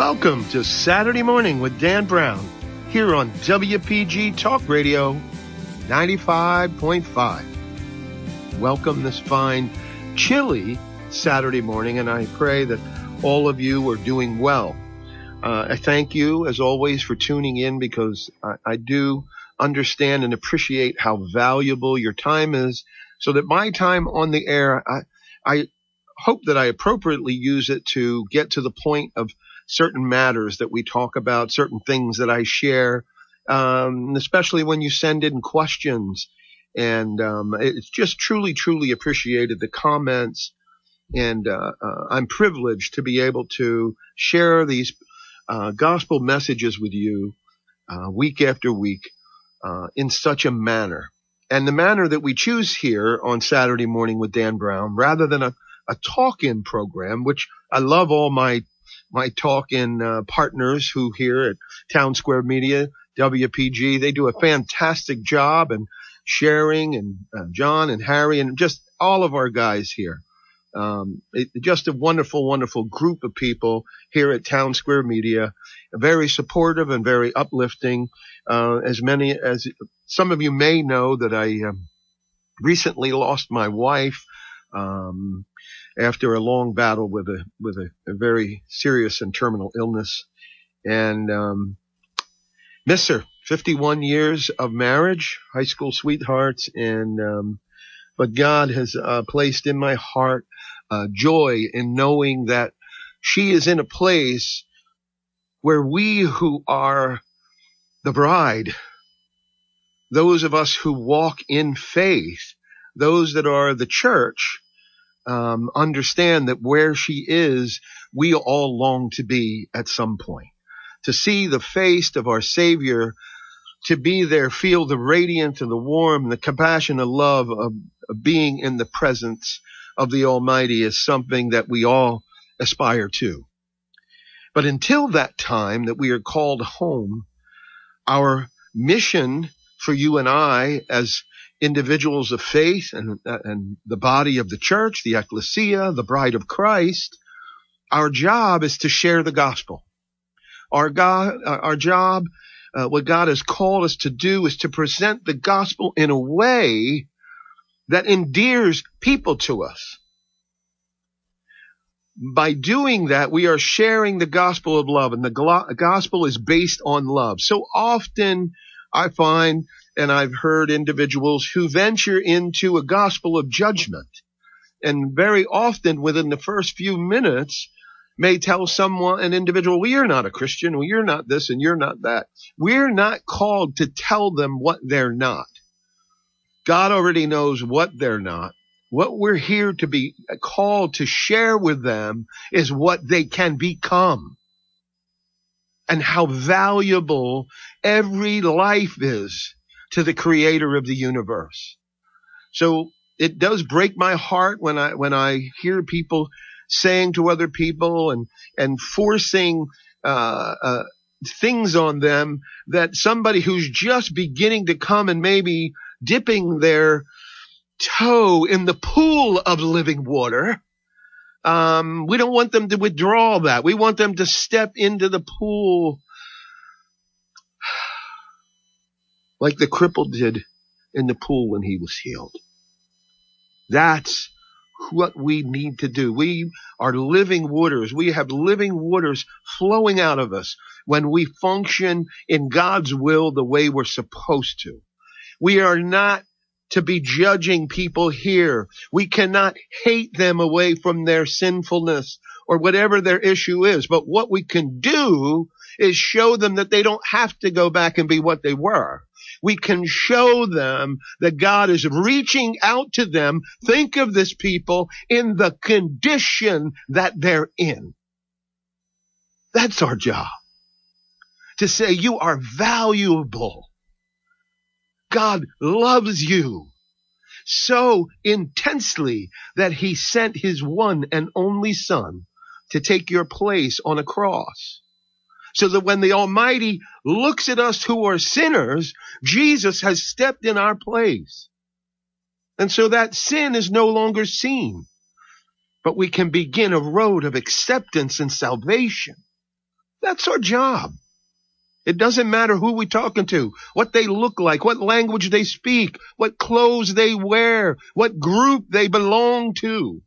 Welcome to Saturday Morning with Dan Brown here on WPG Talk Radio 95.5. Welcome this fine, chilly Saturday morning, and I pray that all of you are doing well. Uh, I thank you, as always, for tuning in because I, I do understand and appreciate how valuable your time is so that my time on the air, I, I hope that I appropriately use it to get to the point of certain matters that we talk about, certain things that I share, um, especially when you send in questions. And um, it's just truly, truly appreciated the comments. And uh, uh, I'm privileged to be able to share these uh, gospel messages with you uh, week after week uh, in such a manner. And the manner that we choose here on Saturday morning with Dan Brown, rather than a, a talk-in program, which I love all my my talk in uh, partners who here at Townsquare Media, WPG, they do a fantastic job and sharing and uh, John and Harry and just all of our guys here. Um, it, just a wonderful, wonderful group of people here at Townsquare Media, very supportive and very uplifting. Uh, as many as some of you may know that I um, recently lost my wife. Um, after a long battle with a with a, a very serious and terminal illness, and um, miss her. 51 years of marriage, high school sweethearts, and um, but God has uh, placed in my heart uh, joy in knowing that she is in a place where we who are the bride, those of us who walk in faith, those that are the church, um, understand that where she is, we all long to be at some point. To see the face of our Savior, to be there, feel the radiance and the warmth, the compassion and love of, of being in the presence of the Almighty is something that we all aspire to. But until that time that we are called home, our mission for you and I as individuals of faith and, and the body of the church, the ecclesia, the bride of Christ, our job is to share the gospel. Our God, our job, uh, what God has called us to do is to present the gospel in a way that endears people to us. By doing that, we are sharing the gospel of love and the gospel is based on love. So often I find and I've heard individuals who venture into a gospel of judgment and very often within the first few minutes may tell someone, an individual, well, you're not a Christian. Well, you're not this and you're not that. We're not called to tell them what they're not. God already knows what they're not. What we're here to be called to share with them is what they can become and how valuable every life is to the creator of the universe. So it does break my heart when I, when I hear people saying to other people and, and forcing, uh, uh, things on them that somebody who's just beginning to come and maybe dipping their toe in the pool of living water. Um, we don't want them to withdraw that. We want them to step into the pool like the cripple did in the pool when he was healed. That's what we need to do. We are living waters. We have living waters flowing out of us when we function in God's will the way we're supposed to. We are not to be judging people here. We cannot hate them away from their sinfulness or whatever their issue is. But what we can do is show them that they don't have to go back and be what they were we can show them that God is reaching out to them. Think of this people in the condition that they're in. That's our job. To say you are valuable. God loves you so intensely that he sent his one and only son to take your place on a cross. So that when the Almighty looks at us who are sinners, Jesus has stepped in our place. And so that sin is no longer seen, but we can begin a road of acceptance and salvation. That's our job. It doesn't matter who we're talking to, what they look like, what language they speak, what clothes they wear, what group they belong to.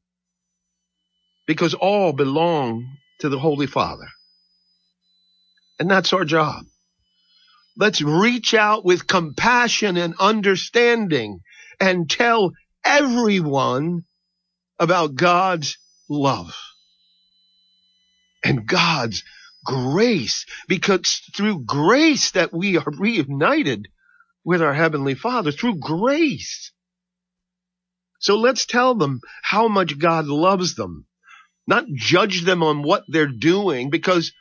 Because all belong to the Holy Father. And that's our job. Let's reach out with compassion and understanding and tell everyone about God's love and God's grace because through grace that we are reunited with our heavenly father through grace. So let's tell them how much God loves them, not judge them on what they're doing because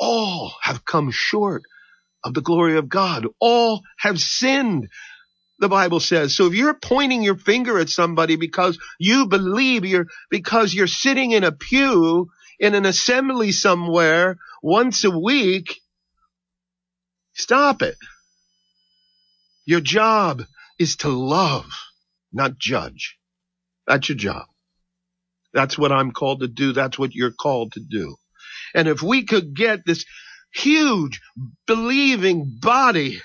all have come short of the glory of God. All have sinned. The Bible says. So if you're pointing your finger at somebody because you believe you're, because you're sitting in a pew in an assembly somewhere once a week, stop it. Your job is to love, not judge. That's your job. That's what I'm called to do. That's what you're called to do. And if we could get this huge believing body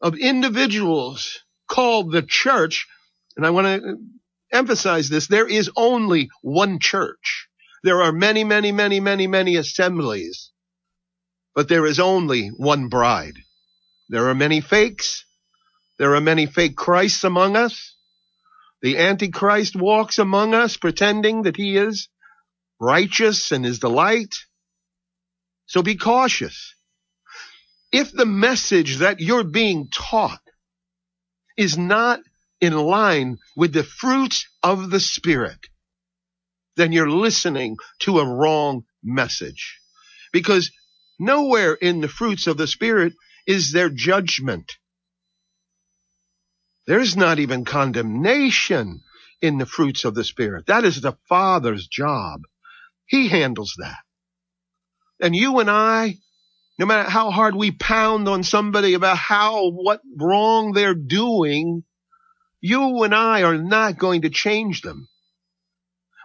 of individuals called the church, and I want to emphasize this, there is only one church. There are many, many, many, many, many assemblies, but there is only one bride. There are many fakes. There are many fake Christs among us. The Antichrist walks among us pretending that he is righteous and is the light. So be cautious. If the message that you're being taught is not in line with the fruits of the Spirit, then you're listening to a wrong message. Because nowhere in the fruits of the Spirit is there judgment. There's not even condemnation in the fruits of the Spirit. That is the Father's job. He handles that. And you and I, no matter how hard we pound on somebody about how, what wrong they're doing, you and I are not going to change them.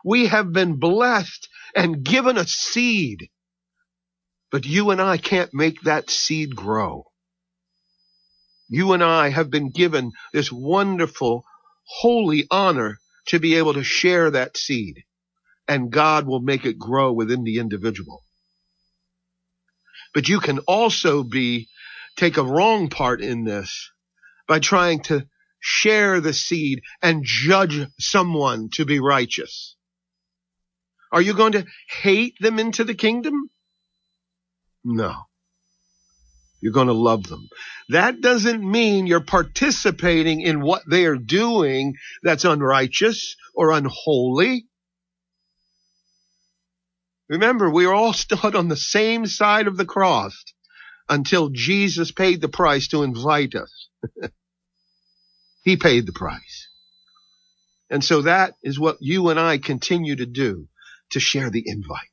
We have been blessed and given a seed. But you and I can't make that seed grow. You and I have been given this wonderful, holy honor to be able to share that seed. And God will make it grow within the individual. But you can also be, take a wrong part in this by trying to share the seed and judge someone to be righteous. Are you going to hate them into the kingdom? No. You're going to love them. That doesn't mean you're participating in what they are doing that's unrighteous or unholy. Remember, we are all stood on the same side of the cross until Jesus paid the price to invite us. he paid the price. And so that is what you and I continue to do to share the invite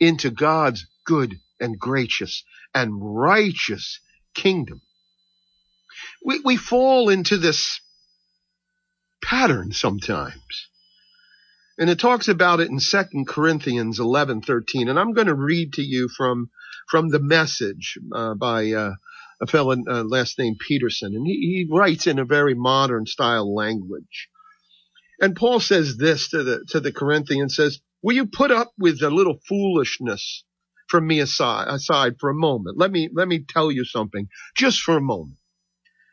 into God's good and gracious and righteous kingdom. We, we fall into this pattern sometimes. And it talks about it in 2 Corinthians 11, 13. And I'm going to read to you from, from the message, uh, by, uh, a fellow, uh, last name Peterson. And he, he writes in a very modern style language. And Paul says this to the, to the Corinthians says, will you put up with a little foolishness from me aside, aside for a moment? Let me, let me tell you something just for a moment.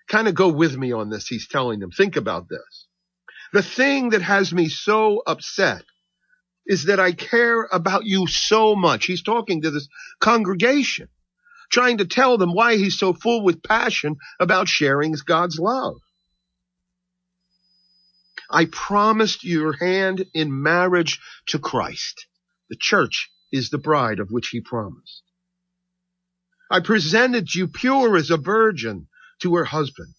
Kind of go with me on this. He's telling them, think about this. The thing that has me so upset is that I care about you so much. He's talking to this congregation, trying to tell them why he's so full with passion about sharing God's love. I promised your hand in marriage to Christ. The church is the bride of which he promised. I presented you pure as a virgin to her husband.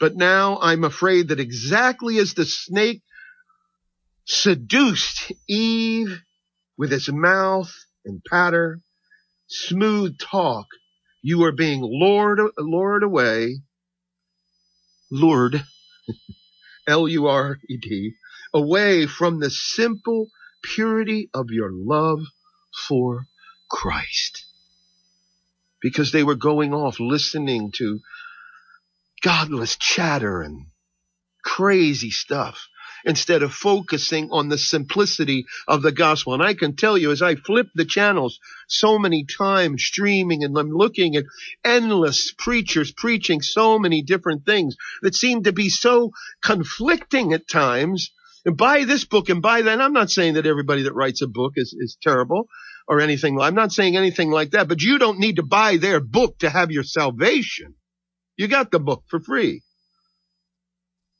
But now I'm afraid that exactly as the snake seduced Eve with his mouth and patter, smooth talk, you are being lured, lured away, lured, L-U-R-E-D, away from the simple purity of your love for Christ. Because they were going off listening to godless chatter and crazy stuff instead of focusing on the simplicity of the gospel. And I can tell you as I flip the channels so many times streaming and I'm looking at endless preachers preaching so many different things that seem to be so conflicting at times. And buy this book and buy that. And I'm not saying that everybody that writes a book is, is terrible or anything. I'm not saying anything like that, but you don't need to buy their book to have your salvation. You got the book for free.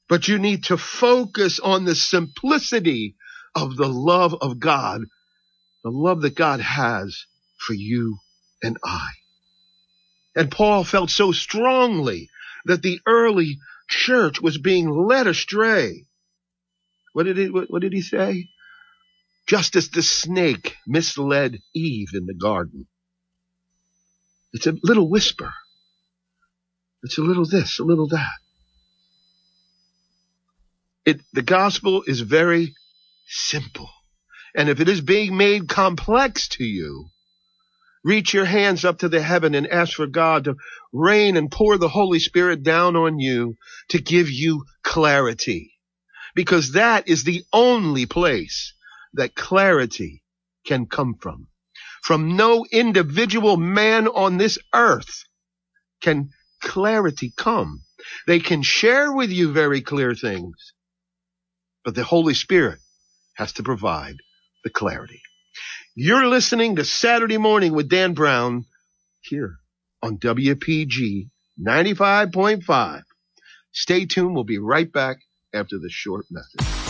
But you need to focus on the simplicity of the love of God, the love that God has for you and I. And Paul felt so strongly that the early church was being led astray. What did he, what, what did he say? Just as the snake misled Eve in the garden. It's a little whisper. It's a little this, a little that. It, the gospel is very simple. And if it is being made complex to you, reach your hands up to the heaven and ask for God to rain and pour the Holy Spirit down on you to give you clarity. Because that is the only place that clarity can come from. From no individual man on this earth can clarity come. They can share with you very clear things, but the Holy Spirit has to provide the clarity. You're listening to Saturday Morning with Dan Brown here on WPG 95.5. Stay tuned. We'll be right back after this short message.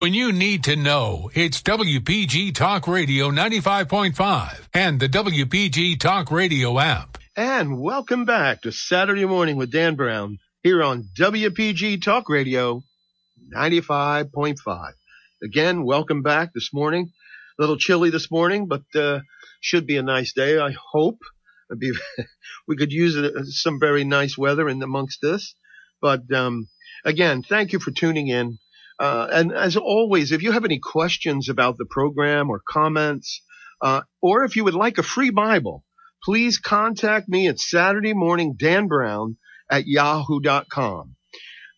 When you need to know, it's WPG Talk Radio 95.5 and the WPG Talk Radio app. And welcome back to Saturday Morning with Dan Brown here on WPG Talk Radio 95.5. Again, welcome back this morning. A little chilly this morning, but uh, should be a nice day, I hope. Be, we could use uh, some very nice weather in amongst this. But um, again, thank you for tuning in. Uh, and as always, if you have any questions about the program or comments, uh, or if you would like a free Bible, please contact me at Saturday morning Dan Brown at yahoo.com.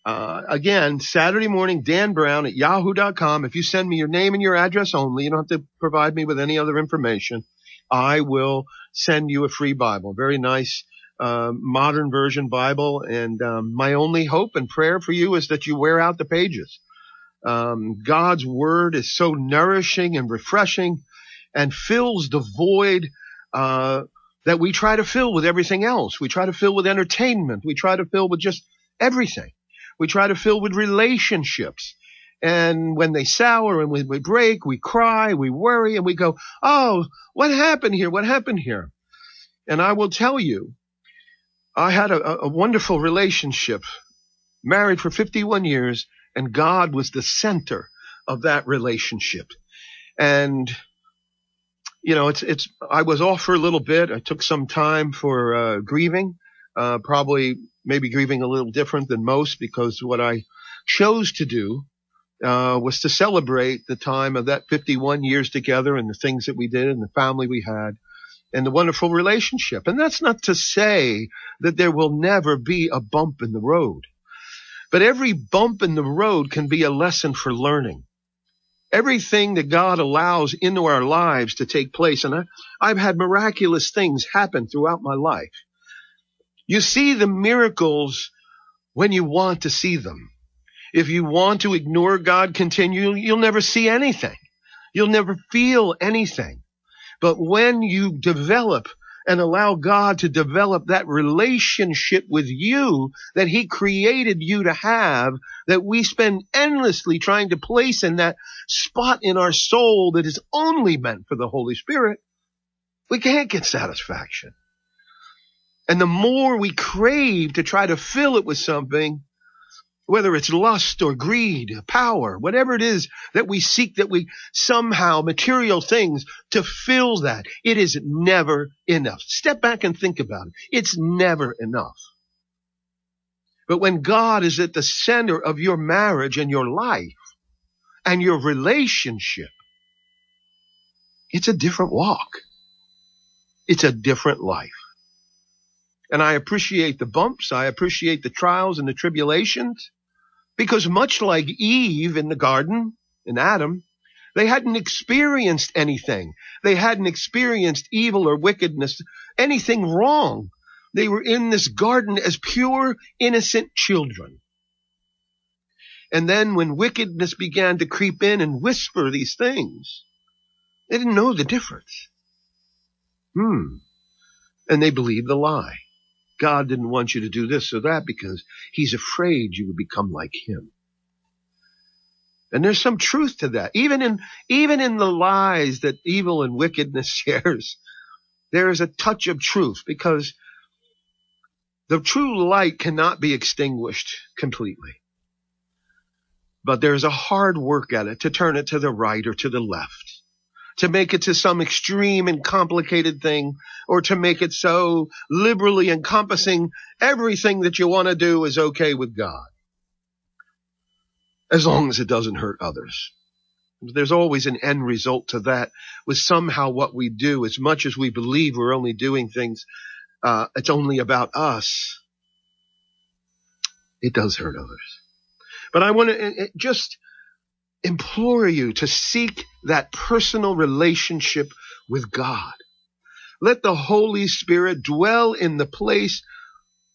Uh, again, Saturday morning Dan Brown at yahoo.com. If you send me your name and your address only, you don't have to provide me with any other information. I will send you a free Bible. Very nice, uh, modern version Bible. And um, my only hope and prayer for you is that you wear out the pages. Um, God's word is so nourishing and refreshing and fills the void uh, that we try to fill with everything else. We try to fill with entertainment. We try to fill with just everything. We try to fill with relationships. And when they sour and when we break, we cry, we worry, and we go, Oh, what happened here? What happened here? And I will tell you, I had a, a wonderful relationship, married for 51 years, and God was the center of that relationship. And you know, it's, it's, I was off for a little bit. I took some time for, uh, grieving, uh, probably maybe grieving a little different than most because what I chose to do, uh, was to celebrate the time of that 51 years together and the things that we did and the family we had and the wonderful relationship. And that's not to say that there will never be a bump in the road. But every bump in the road can be a lesson for learning. Everything that God allows into our lives to take place, and I, I've had miraculous things happen throughout my life. You see the miracles when you want to see them. If you want to ignore God continually, you'll never see anything. You'll never feel anything. But when you develop and allow God to develop that relationship with you that He created you to have, that we spend endlessly trying to place in that spot in our soul that is only meant for the Holy Spirit, we can't get satisfaction. And the more we crave to try to fill it with something, whether it's lust or greed, power, whatever it is that we seek that we somehow material things to fill that. It is never enough. Step back and think about it. It's never enough. But when God is at the center of your marriage and your life and your relationship, it's a different walk. It's a different life. And I appreciate the bumps. I appreciate the trials and the tribulations. Because much like Eve in the garden, in Adam, they hadn't experienced anything. They hadn't experienced evil or wickedness, anything wrong. They were in this garden as pure, innocent children. And then when wickedness began to creep in and whisper these things, they didn't know the difference. Hmm. And they believed the lie. God didn't want you to do this or that because he's afraid you would become like him. And there's some truth to that. Even in, even in the lies that evil and wickedness shares, there is a touch of truth because the true light cannot be extinguished completely. But there's a hard work at it to turn it to the right or to the left to make it to some extreme and complicated thing or to make it so liberally encompassing everything that you want to do is okay with God. As long as it doesn't hurt others. There's always an end result to that with somehow what we do, as much as we believe we're only doing things, uh, it's only about us. It does hurt others. But I want to just implore you to seek that personal relationship with God. Let the Holy Spirit dwell in the place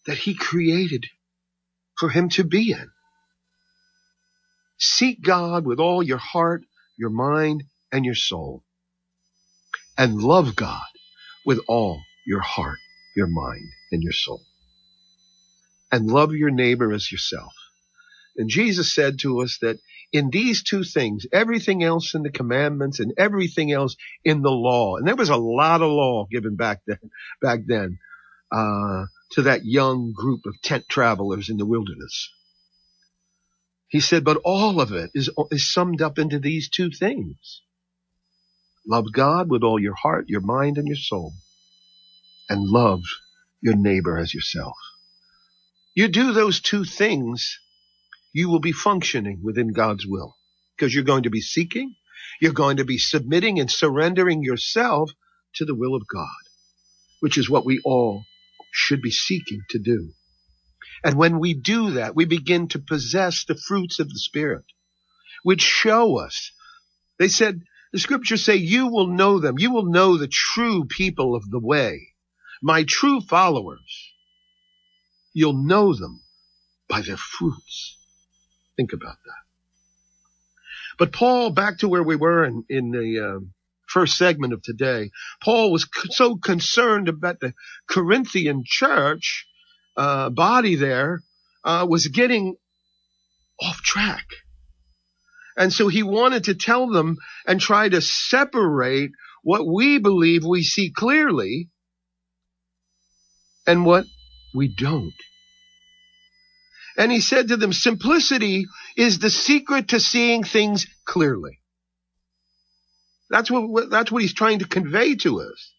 that He created for Him to be in. Seek God with all your heart, your mind, and your soul. And love God with all your heart, your mind, and your soul. And love your neighbor as yourself. And Jesus said to us that in these two things, everything else in the commandments and everything else in the law. And there was a lot of law given back then, back then, uh, to that young group of tent travelers in the wilderness. He said, but all of it is, is summed up into these two things. Love God with all your heart, your mind, and your soul. And love your neighbor as yourself. You do those two things you will be functioning within God's will because you're going to be seeking, you're going to be submitting and surrendering yourself to the will of God, which is what we all should be seeking to do. And when we do that, we begin to possess the fruits of the Spirit, which show us. They said, the scriptures say, you will know them. You will know the true people of the way. My true followers. You'll know them by their fruits. Think about that. But Paul, back to where we were in, in the uh, first segment of today, Paul was so concerned about the Corinthian church uh, body there uh, was getting off track. And so he wanted to tell them and try to separate what we believe we see clearly and what we don't. And he said to them, simplicity is the secret to seeing things clearly. That's what, that's what he's trying to convey to us.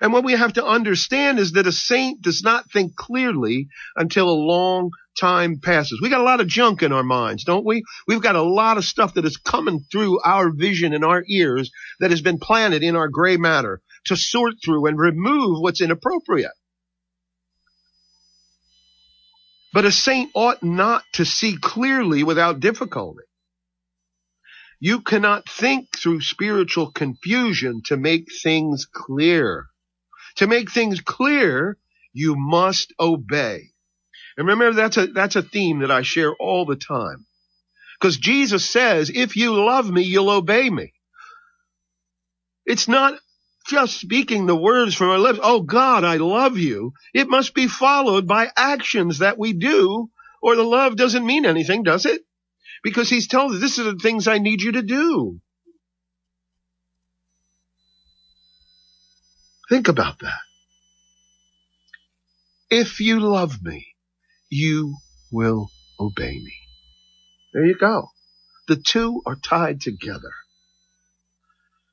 And what we have to understand is that a saint does not think clearly until a long time passes. We got a lot of junk in our minds, don't we? We've got a lot of stuff that is coming through our vision and our ears that has been planted in our gray matter to sort through and remove what's inappropriate. But a saint ought not to see clearly without difficulty. You cannot think through spiritual confusion to make things clear. To make things clear, you must obey. And remember, that's a, that's a theme that I share all the time. Because Jesus says, if you love me, you'll obey me. It's not just speaking the words from our lips. Oh God, I love you. It must be followed by actions that we do or the love doesn't mean anything, does it? Because he's telling us this are the things I need you to do. Think about that. If you love me, you will obey me. There you go. The two are tied together.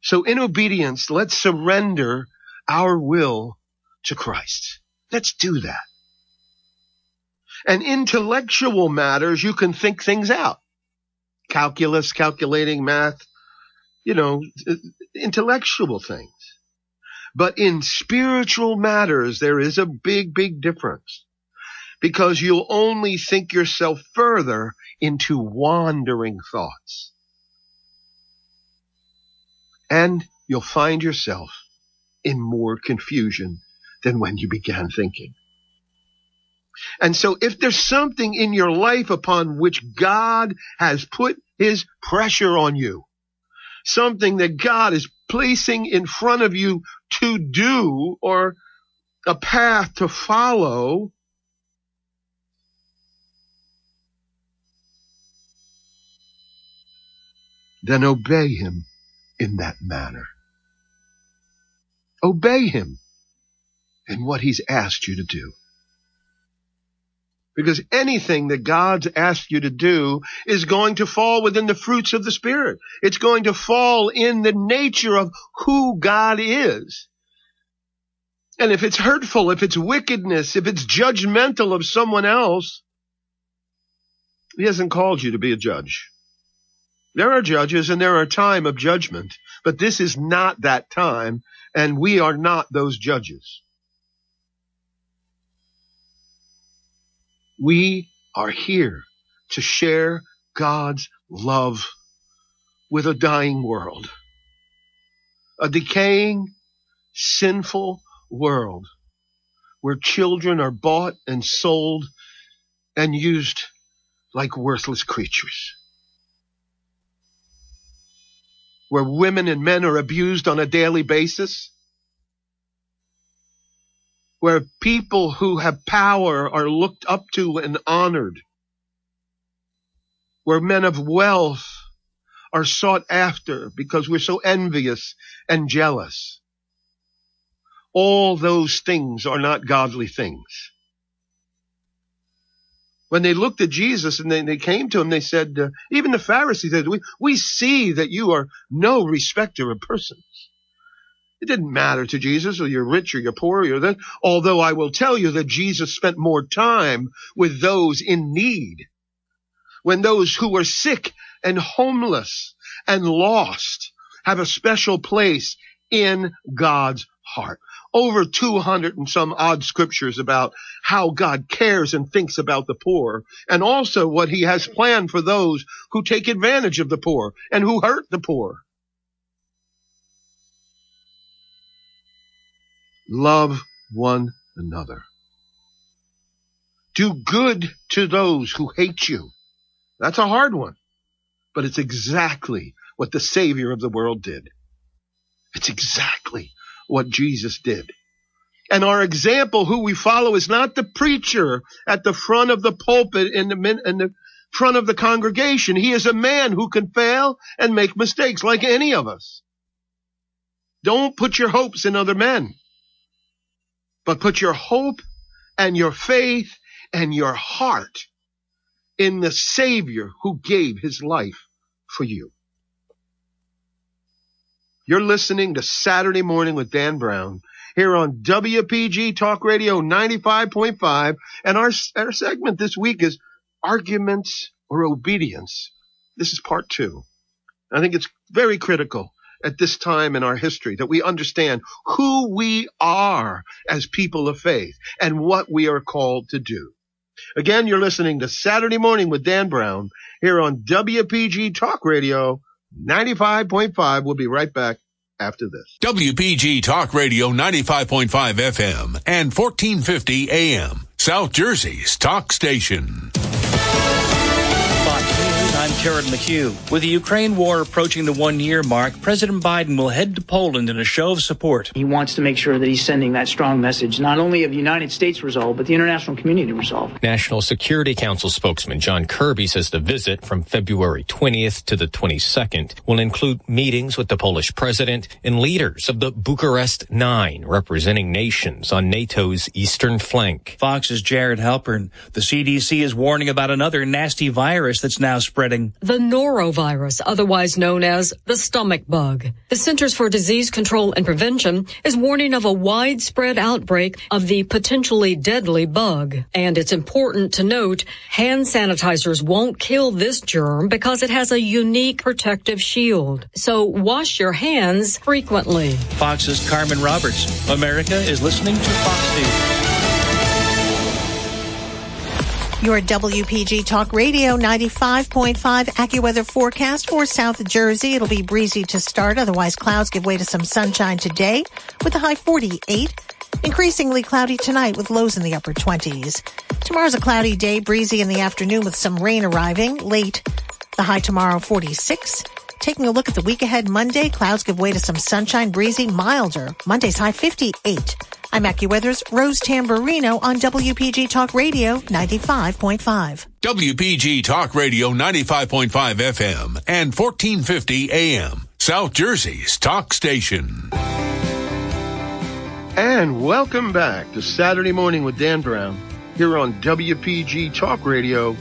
So in obedience, let's surrender our will to Christ. Let's do that. And intellectual matters, you can think things out. Calculus, calculating, math, you know, intellectual things. But in spiritual matters, there is a big, big difference because you'll only think yourself further into wandering thoughts. And you'll find yourself in more confusion than when you began thinking. And so if there's something in your life upon which God has put his pressure on you, something that God is placing in front of you to do or a path to follow, then obey him in that manner. Obey him in what he's asked you to do. Because anything that God's asked you to do is going to fall within the fruits of the Spirit. It's going to fall in the nature of who God is. And if it's hurtful, if it's wickedness, if it's judgmental of someone else, He hasn't called you to be a judge. There are judges and there are time of judgment, but this is not that time, and we are not those judges. We are here to share God's love with a dying world, a decaying, sinful world where children are bought and sold and used like worthless creatures. Where women and men are abused on a daily basis, where people who have power are looked up to and honored, where men of wealth are sought after because we're so envious and jealous. All those things are not godly things when they looked at Jesus and they, they came to him, they said, uh, even the Pharisees said, we, we see that you are no respecter of persons. It didn't matter to Jesus, or you're rich or you're poor, or that. Although I will tell you that Jesus spent more time with those in need. When those who were sick and homeless and lost have a special place in God's heart over 200 and some odd scriptures about how God cares and thinks about the poor and also what he has planned for those who take advantage of the poor and who hurt the poor. Love one another. Do good to those who hate you. That's a hard one, but it's exactly what the savior of the world did. It's exactly what Jesus did. And our example, who we follow, is not the preacher at the front of the pulpit in the, in the front of the congregation. He is a man who can fail and make mistakes like any of us. Don't put your hopes in other men, but put your hope and your faith and your heart in the Savior who gave his life for you. You're listening to Saturday Morning with Dan Brown here on WPG Talk Radio 95.5. And our, our segment this week is Arguments or Obedience. This is part two. I think it's very critical at this time in our history that we understand who we are as people of faith and what we are called to do. Again, you're listening to Saturday Morning with Dan Brown here on WPG Talk Radio 95.5. We'll be right back after this. WPG Talk Radio 95.5 FM and 1450 AM, South Jersey's talk station. I'm Karen McHugh. With the Ukraine war approaching the one year mark, President Biden will head to Poland in a show of support. He wants to make sure that he's sending that strong message, not only of the United States resolve, but the international community resolve. National Security Council spokesman John Kirby says the visit from February 20th to the 22nd will include meetings with the Polish president and leaders of the Bucharest Nine, representing nations on NATO's eastern flank. Fox's Jared Halpern. The CDC is warning about another nasty virus that's now spreading the norovirus, otherwise known as the stomach bug. The Centers for Disease Control and Prevention is warning of a widespread outbreak of the potentially deadly bug. And it's important to note hand sanitizers won't kill this germ because it has a unique protective shield. So wash your hands frequently. Fox's Carmen Roberts. America is listening to Fox News. Your WPG Talk Radio 95.5 AccuWeather forecast for South Jersey. It'll be breezy to start. Otherwise, clouds give way to some sunshine today with a high 48. Increasingly cloudy tonight with lows in the upper 20s. Tomorrow's a cloudy day, breezy in the afternoon with some rain arriving late. The high tomorrow 46. Taking a look at the week ahead Monday, clouds give way to some sunshine, breezy, milder. Monday's high 58. I'm AccuWeather's Rose Tamburino on WPG Talk Radio 95.5. WPG Talk Radio 95.5 FM and 1450 AM, South Jersey's talk station. And welcome back to Saturday Morning with Dan Brown here on WPG Talk Radio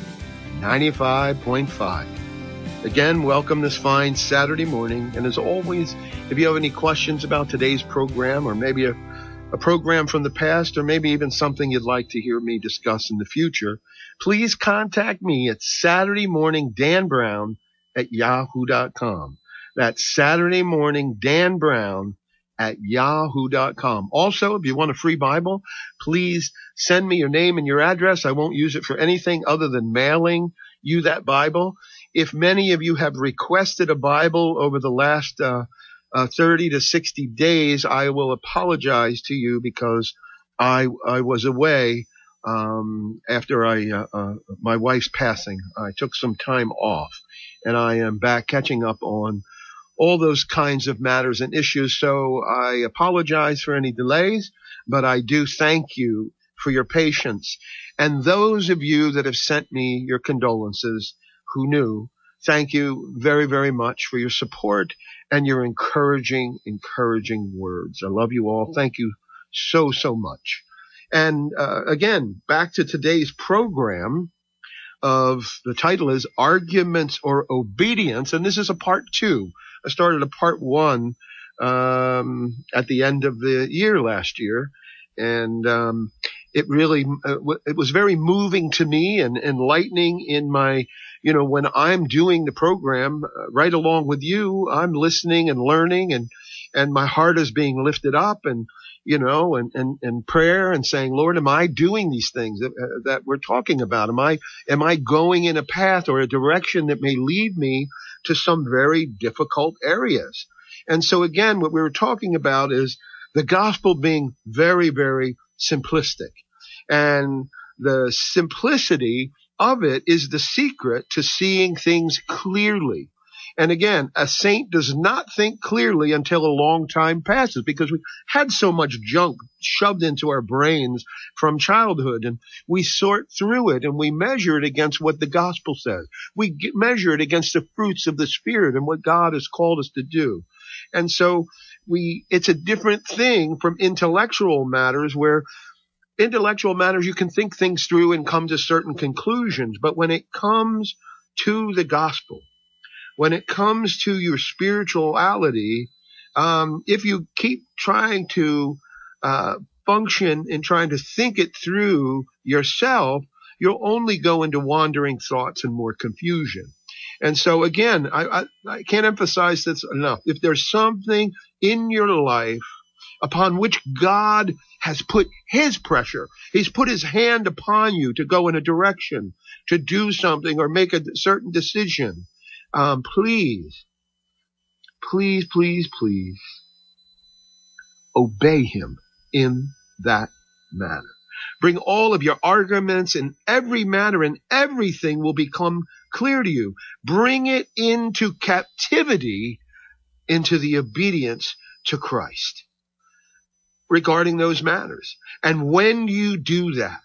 95.5. Again, welcome this fine Saturday morning. And as always, if you have any questions about today's program or maybe a a program from the past, or maybe even something you'd like to hear me discuss in the future, please contact me at Saturday morning Dan Brown at yahoo.com. That's Saturday morning Dan Brown at yahoo.com. Also, if you want a free Bible, please send me your name and your address. I won't use it for anything other than mailing you that Bible. If many of you have requested a Bible over the last uh, uh, 30 to 60 days, I will apologize to you because I I was away um, after I uh, uh, my wife's passing. I took some time off, and I am back catching up on all those kinds of matters and issues. So I apologize for any delays, but I do thank you for your patience. And those of you that have sent me your condolences who knew, thank you very, very much for your support and your encouraging, encouraging words. I love you all. Thank you so, so much. And uh, again, back to today's program of the title is Arguments or Obedience. And this is a part two. I started a part one um, at the end of the year last year. And um, it really uh, it was very moving to me and enlightening in my you know, when I'm doing the program uh, right along with you, I'm listening and learning and, and my heart is being lifted up and, you know, and, and, and prayer and saying, Lord, am I doing these things that, uh, that we're talking about? Am I, am I going in a path or a direction that may lead me to some very difficult areas? And so again, what we were talking about is the gospel being very, very simplistic and the simplicity of it is the secret to seeing things clearly. And again, a saint does not think clearly until a long time passes because we had so much junk shoved into our brains from childhood and we sort through it and we measure it against what the gospel says. We measure it against the fruits of the spirit and what God has called us to do. And so we, it's a different thing from intellectual matters where intellectual matters, you can think things through and come to certain conclusions. But when it comes to the gospel, when it comes to your spirituality, Um, if you keep trying to uh, function and trying to think it through yourself, you'll only go into wandering thoughts and more confusion. And so again, I, I, I can't emphasize this enough. If there's something in your life upon which God has put his pressure, he's put his hand upon you to go in a direction, to do something or make a certain decision, um, please, please, please, please obey him in that manner. Bring all of your arguments in every matter and everything will become clear to you. Bring it into captivity into the obedience to Christ regarding those matters. And when you do that,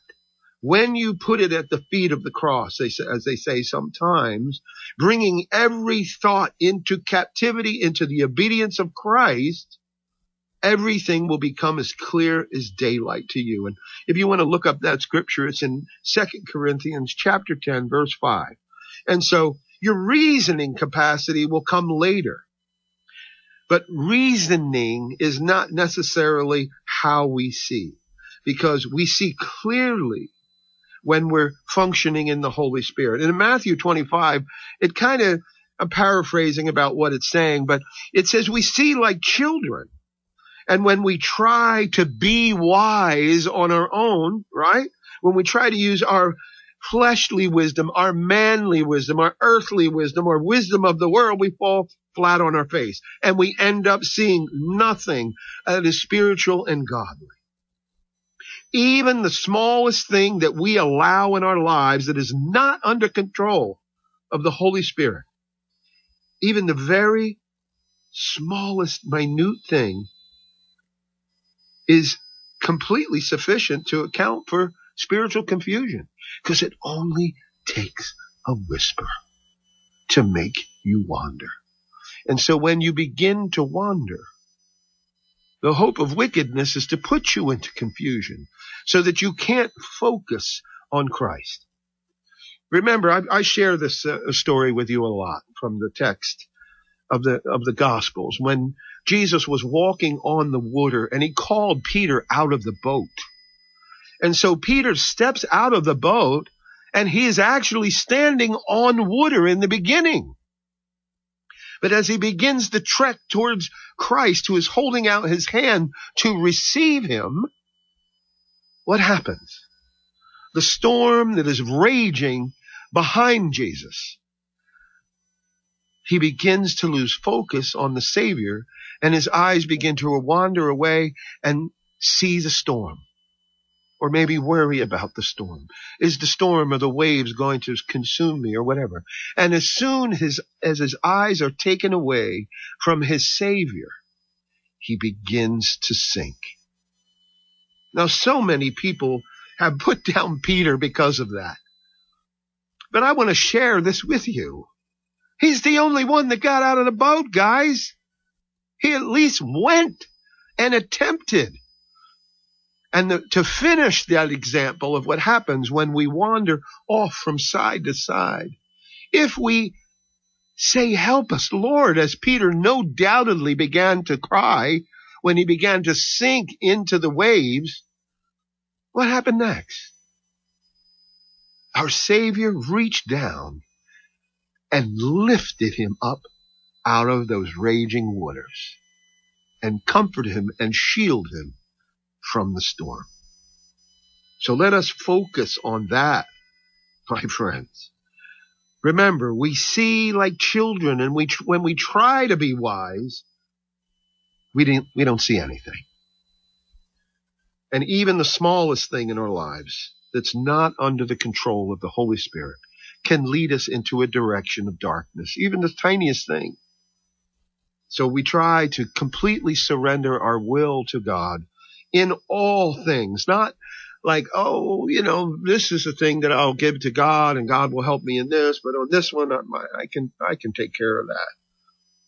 when you put it at the feet of the cross, as they say sometimes, bringing every thought into captivity, into the obedience of Christ, everything will become as clear as daylight to you. And if you want to look up that scripture, it's in Second Corinthians chapter 10, verse 5. And so your reasoning capacity will come later. But reasoning is not necessarily how we see because we see clearly when we're functioning in the Holy Spirit. And in Matthew 25, it kind of, I'm paraphrasing about what it's saying, but it says we see like children. And when we try to be wise on our own, right? When we try to use our fleshly wisdom, our manly wisdom, our earthly wisdom, or wisdom of the world, we fall flat on our face and we end up seeing nothing that is spiritual and godly. Even the smallest thing that we allow in our lives that is not under control of the Holy Spirit, even the very smallest minute thing is completely sufficient to account for spiritual confusion because it only takes a whisper to make you wander. And so when you begin to wander, the hope of wickedness is to put you into confusion so that you can't focus on Christ. Remember, I, I share this uh, story with you a lot from the text of the of the Gospels when Jesus was walking on the water and he called Peter out of the boat. And so Peter steps out of the boat and he is actually standing on water in the beginning. But as he begins the trek towards Christ, who is holding out his hand to receive him, what happens? The storm that is raging behind Jesus. He begins to lose focus on the Savior and his eyes begin to wander away and see the storm or maybe worry about the storm. Is the storm or the waves going to consume me or whatever? And as soon as, as his eyes are taken away from his Savior, he begins to sink. Now, so many people have put down Peter because of that. But I want to share this with you. He's the only one that got out of the boat, guys. He at least went and attempted. And the, to finish that example of what happens when we wander off from side to side, if we say, help us, Lord, as Peter no doubtedly began to cry when he began to sink into the waves, what happened next? Our Savior reached down and lifted him up out of those raging waters and comforted him and shielded him from the storm. So let us focus on that, my friends. Remember, we see like children and we, when we try to be wise, we didn't, we don't see anything. And even the smallest thing in our lives that's not under the control of the Holy Spirit can lead us into a direction of darkness, even the tiniest thing. So we try to completely surrender our will to God in all things, not like, oh, you know, this is a thing that I'll give to God and God will help me in this, but on this one, I, can, I can take care of that.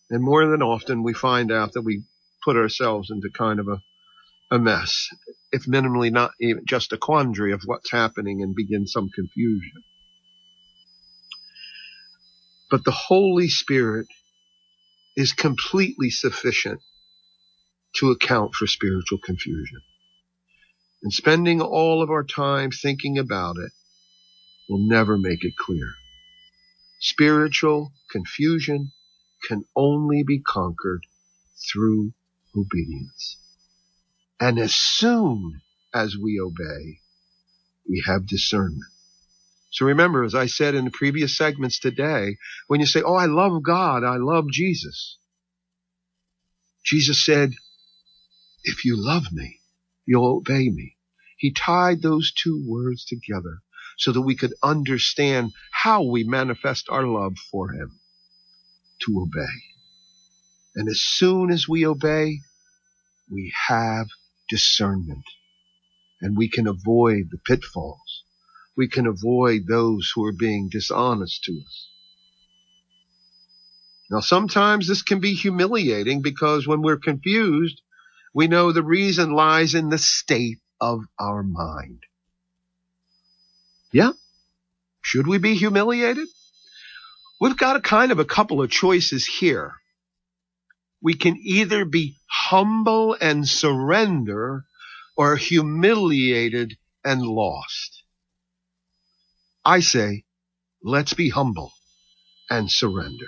And more than often we find out that we put ourselves into kind of a, a mess, if minimally not even just a quandary of what's happening and begin some confusion. But the Holy Spirit is completely sufficient to account for spiritual confusion. And spending all of our time thinking about it will never make it clear. Spiritual confusion can only be conquered through obedience. And as soon as we obey, we have discernment. So remember, as I said in the previous segments today, when you say, Oh, I love God, I love Jesus. Jesus said, if you love me, you'll obey me. He tied those two words together so that we could understand how we manifest our love for him to obey. And as soon as we obey, we have discernment and we can avoid the pitfalls. We can avoid those who are being dishonest to us. Now sometimes this can be humiliating because when we're confused, we know the reason lies in the state of our mind. Yeah. Should we be humiliated? We've got a kind of a couple of choices here. We can either be humble and surrender or humiliated and lost. I say, let's be humble and surrender.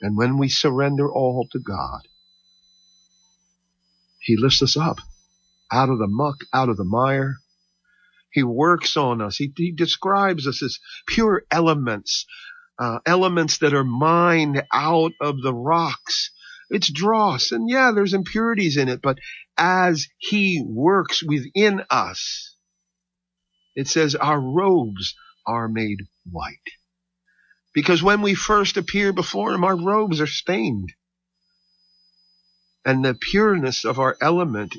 And when we surrender all to God, He lifts us up out of the muck, out of the mire. He works on us. He, he describes us as pure elements, uh, elements that are mined out of the rocks. It's dross. And yeah, there's impurities in it, but as he works within us, it says our robes are made white. Because when we first appear before him, our robes are stained. And the pureness of our element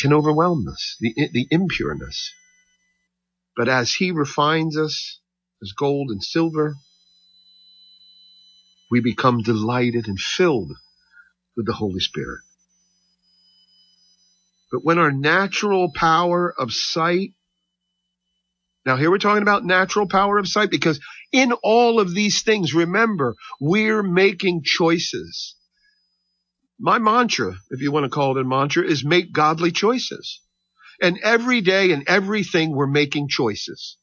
can overwhelm us, the, the impureness. But as he refines us as gold and silver, we become delighted and filled with the Holy Spirit. But when our natural power of sight now here we're talking about natural power of sight because in all of these things, remember, we're making choices. My mantra, if you want to call it a mantra, is make godly choices. And every day and everything we're making choices.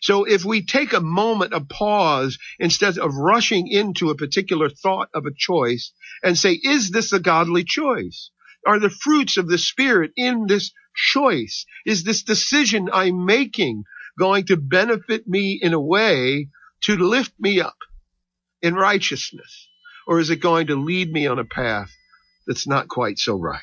So if we take a moment of pause instead of rushing into a particular thought of a choice and say, is this a godly choice? Are the fruits of the spirit in this choice? Is this decision I'm making going to benefit me in a way to lift me up in righteousness? Or is it going to lead me on a path that's not quite so right?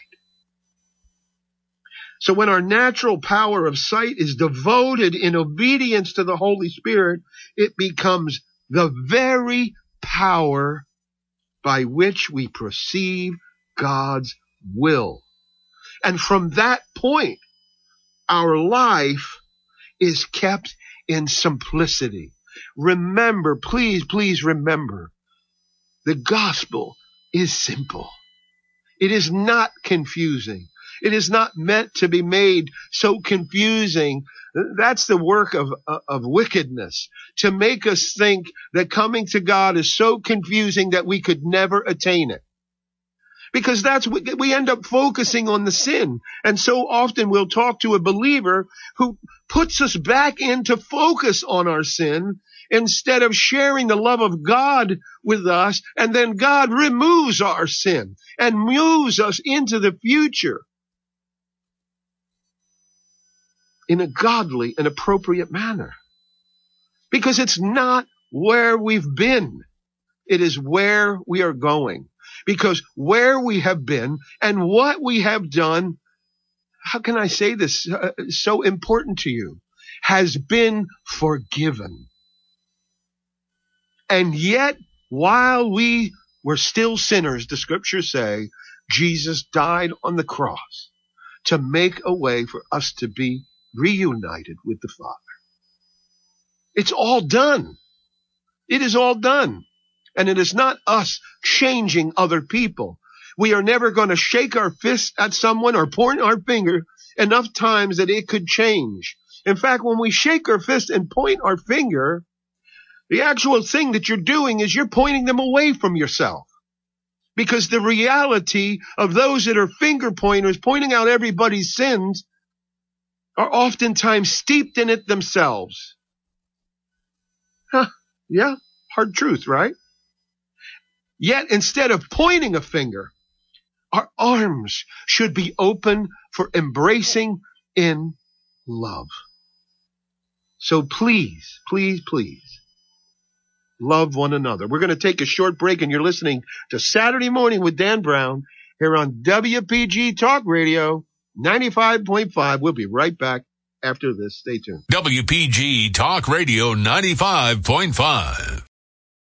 So when our natural power of sight is devoted in obedience to the Holy Spirit, it becomes the very power by which we perceive God's will. And from that point, our life is kept in simplicity. Remember, please, please remember, the gospel is simple. It is not confusing. It is not meant to be made so confusing. That's the work of, of wickedness to make us think that coming to God is so confusing that we could never attain it because that's what we end up focusing on the sin. And so often we'll talk to a believer who puts us back into focus on our sin instead of sharing the love of God with us. And then God removes our sin and moves us into the future in a godly and appropriate manner because it's not where we've been. It is where we are going because where we have been and what we have done, how can I say this uh, so important to you, has been forgiven. And yet, while we were still sinners, the scriptures say, Jesus died on the cross to make a way for us to be reunited with the Father. It's all done. It is all done. And it is not us changing other people. We are never going to shake our fist at someone or point our finger enough times that it could change. In fact, when we shake our fist and point our finger, the actual thing that you're doing is you're pointing them away from yourself Because the reality of those that are finger pointers pointing out everybody's sins are oftentimes steeped in it themselves. Huh, yeah, hard truth, right? Yet instead of pointing a finger, our arms should be open for embracing in love. So please, please, please love one another. We're going to take a short break and you're listening to Saturday morning with Dan Brown here on WPG Talk Radio 95.5. We'll be right back after this. Stay tuned. WPG Talk Radio 95.5.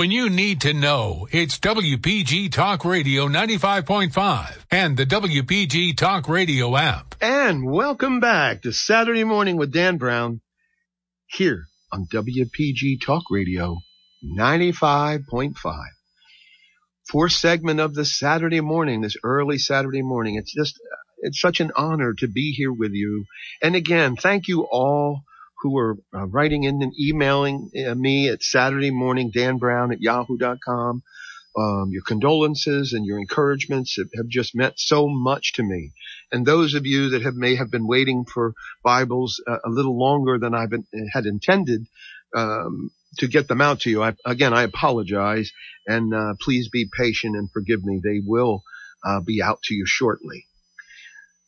When you need to know, it's WPG Talk Radio 95.5 and the WPG Talk Radio app. And welcome back to Saturday morning with Dan Brown here on WPG Talk Radio 95.5. Fourth segment of the Saturday morning, this early Saturday morning. It's just, it's such an honor to be here with you. And again, thank you all who are uh, writing in and emailing uh, me at Saturday morning, Dan Brown at yahoo.com. Um, your condolences and your encouragements have, have, just meant so much to me. And those of you that have may have been waiting for Bibles uh, a little longer than I had intended um, to get them out to you, I, again I apologize and uh, please be patient and forgive me. They will uh, be out to you shortly.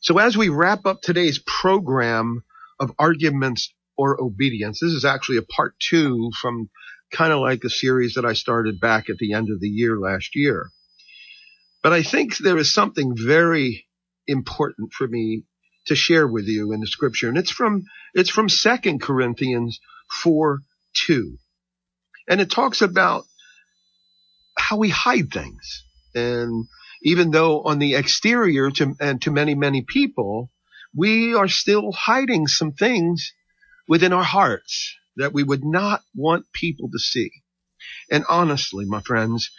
So as we wrap up today's program of arguments or obedience, this is actually a part two from kind of like a series that I started back at the end of the year last year. But I think there is something very important for me to share with you in the scripture. And it's from, it's from second Corinthians 4, 2. And it talks about how we hide things. And even though on the exterior to, and to many, many people, we are still hiding some things within our hearts that we would not want people to see. And honestly, my friends,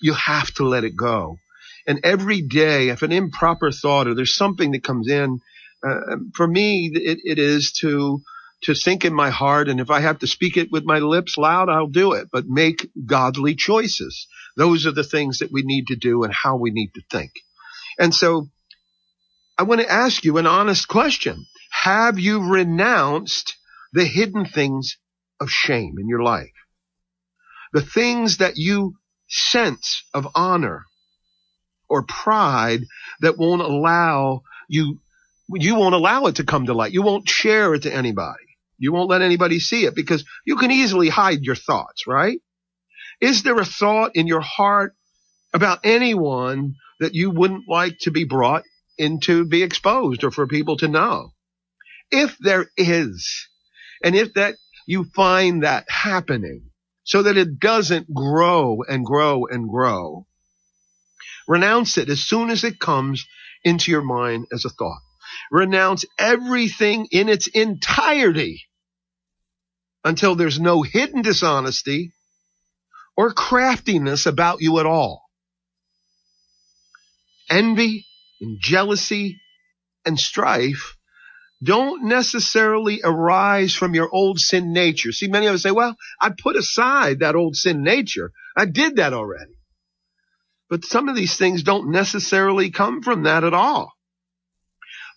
you have to let it go. And every day, if an improper thought or there's something that comes in, uh, for me, it, it is to to think in my heart, and if I have to speak it with my lips loud, I'll do it. But make godly choices. Those are the things that we need to do and how we need to think. And so, I want to ask you an honest question: Have you renounced the hidden things of shame in your life. The things that you sense of honor or pride that won't allow you, you won't allow it to come to light. You won't share it to anybody. You won't let anybody see it because you can easily hide your thoughts, right? Is there a thought in your heart about anyone that you wouldn't like to be brought into be exposed or for people to know? If there is, and if that you find that happening so that it doesn't grow and grow and grow, renounce it as soon as it comes into your mind as a thought. Renounce everything in its entirety until there's no hidden dishonesty or craftiness about you at all. Envy and jealousy and strife don't necessarily arise from your old sin nature. See, many of us say, well, I put aside that old sin nature. I did that already. But some of these things don't necessarily come from that at all.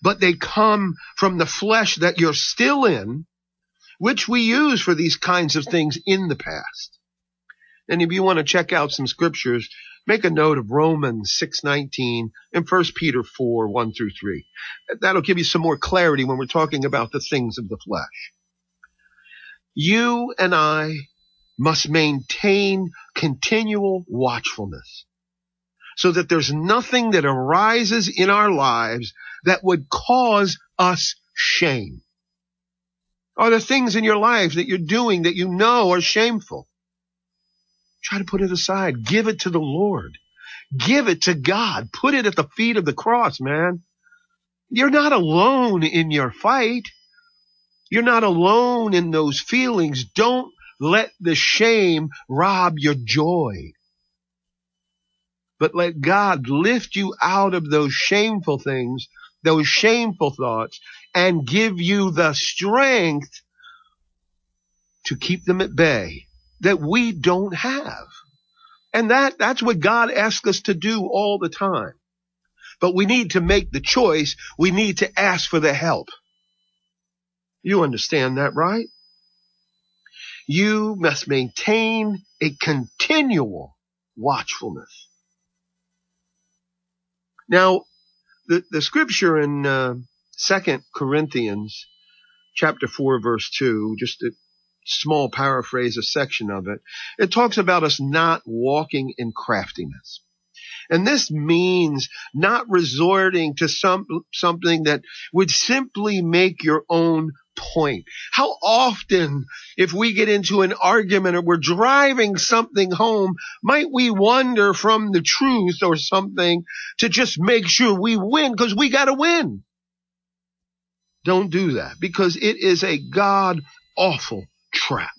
But they come from the flesh that you're still in, which we use for these kinds of things in the past. And if you want to check out some scriptures, make a note of Romans 6:19 and 1 Peter 4, 1 through 3. That'll give you some more clarity when we're talking about the things of the flesh. You and I must maintain continual watchfulness so that there's nothing that arises in our lives that would cause us shame. Are there things in your life that you're doing that you know are shameful? Try to put it aside. Give it to the Lord. Give it to God. Put it at the feet of the cross, man. You're not alone in your fight. You're not alone in those feelings. Don't let the shame rob your joy. But let God lift you out of those shameful things, those shameful thoughts, and give you the strength to keep them at bay that we don't have. And that, that's what God asks us to do all the time. But we need to make the choice. We need to ask for the help. You understand that, right? You must maintain a continual watchfulness. Now, the, the scripture in uh, 2 Corinthians chapter 4 verse 2, just a small paraphrase, a section of it, it talks about us not walking in craftiness. And this means not resorting to some, something that would simply make your own point. How often, if we get into an argument or we're driving something home, might we wonder from the truth or something to just make sure we win because we got to win? Don't do that because it is a God awful trap.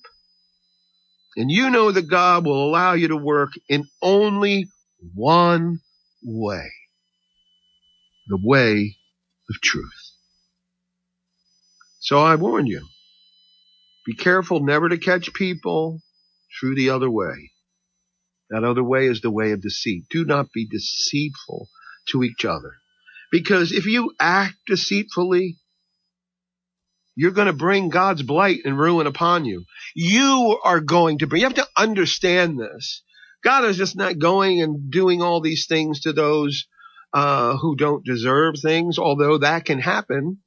And you know that God will allow you to work in only one way. The way of truth. So I warn you, be careful never to catch people through the other way. That other way is the way of deceit. Do not be deceitful to each other. Because if you act deceitfully, you're going to bring God's blight and ruin upon you. You are going to bring, you have to understand this. God is just not going and doing all these things to those uh, who don't deserve things, although that can happen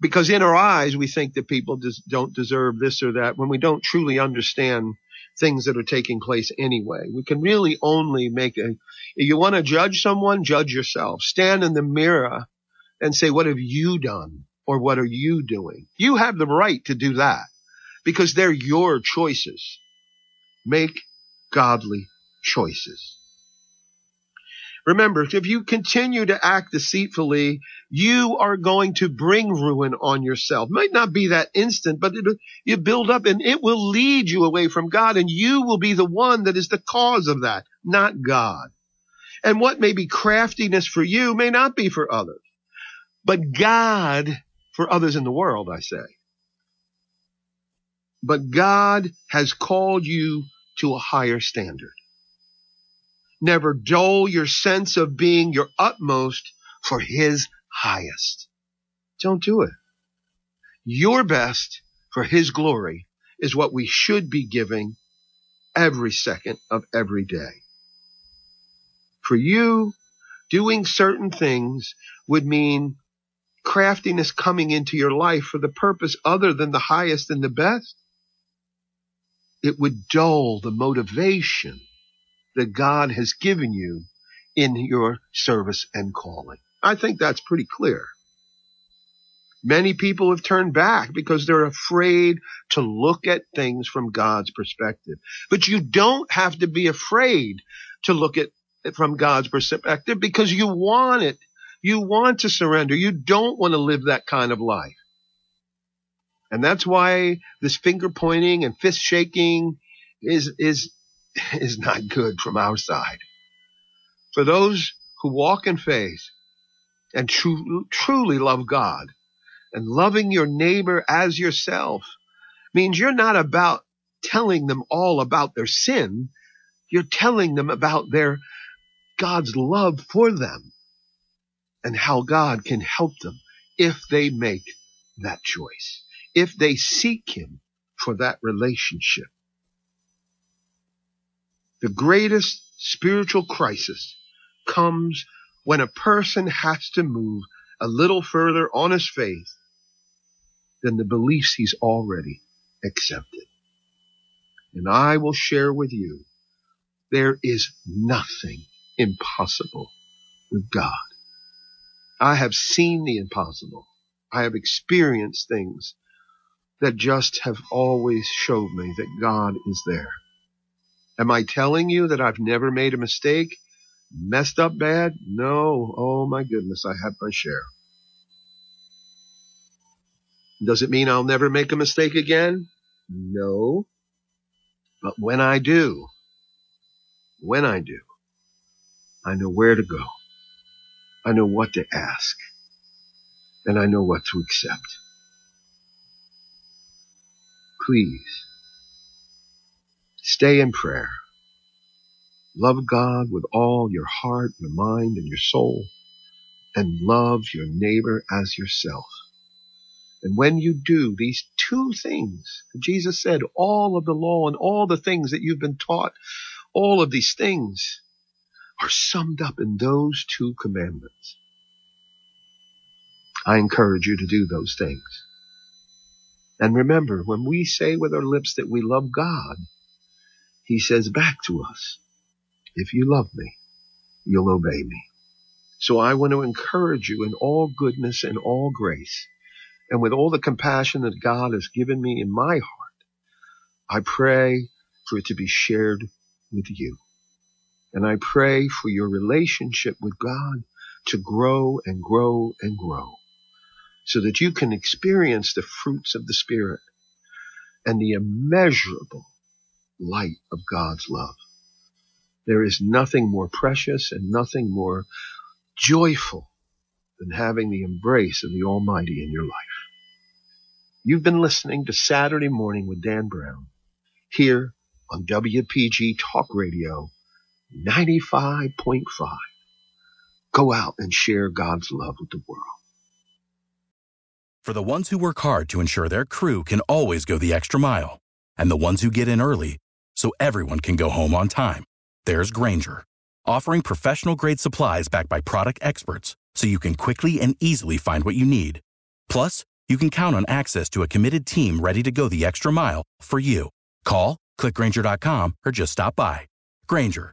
because in our eyes we think that people just don't deserve this or that when we don't truly understand things that are taking place anyway. We can really only make a, if you want to judge someone, judge yourself. Stand in the mirror and say, what have you done? Or what are you doing? You have the right to do that because they're your choices. Make godly choices. Remember, if you continue to act deceitfully, you are going to bring ruin on yourself. Might not be that instant, but it, you build up and it will lead you away from God and you will be the one that is the cause of that, not God. And what may be craftiness for you may not be for others, but God for others in the world, I say. But God has called you to a higher standard. Never dull your sense of being your utmost for his highest. Don't do it. Your best for his glory is what we should be giving every second of every day. For you, doing certain things would mean craftiness coming into your life for the purpose other than the highest and the best. It would dull the motivation that God has given you in your service and calling. I think that's pretty clear. Many people have turned back because they're afraid to look at things from God's perspective. But you don't have to be afraid to look at it from God's perspective because you want it. You want to surrender. You don't want to live that kind of life. And that's why this finger pointing and fist shaking is, is is not good from our side. For those who walk in faith and tru- truly love God and loving your neighbor as yourself means you're not about telling them all about their sin. You're telling them about their God's love for them and how God can help them if they make that choice, if they seek Him for that relationship. The greatest spiritual crisis comes when a person has to move a little further on his faith than the beliefs he's already accepted. And I will share with you, there is nothing impossible with God. I have seen the impossible. I have experienced things that just have always showed me that God is there. Am I telling you that I've never made a mistake? Messed up bad? No. Oh my goodness, I have my share. Does it mean I'll never make a mistake again? No. But when I do, when I do, I know where to go. I know what to ask. And I know what to accept. Please stay in prayer. Love God with all your heart, your mind, and your soul, and love your neighbor as yourself. And when you do these two things, Jesus said, all of the law and all the things that you've been taught, all of these things are summed up in those two commandments. I encourage you to do those things. And remember, when we say with our lips that we love God, He says back to us, if you love me, you'll obey me. So I want to encourage you in all goodness and all grace and with all the compassion that God has given me in my heart, I pray for it to be shared with you. And I pray for your relationship with God to grow and grow and grow so that you can experience the fruits of the Spirit and the immeasurable light of God's love. There is nothing more precious and nothing more joyful than having the embrace of the Almighty in your life. You've been listening to Saturday Morning with Dan Brown here on WPG Talk Radio 95.5. Go out and share God's love with the world. For the ones who work hard to ensure their crew can always go the extra mile, and the ones who get in early so everyone can go home on time, there's Grainger, offering professional grade supplies backed by product experts so you can quickly and easily find what you need. Plus, you can count on access to a committed team ready to go the extra mile for you. Call, clickgrainger.com, or just stop by. Grainger,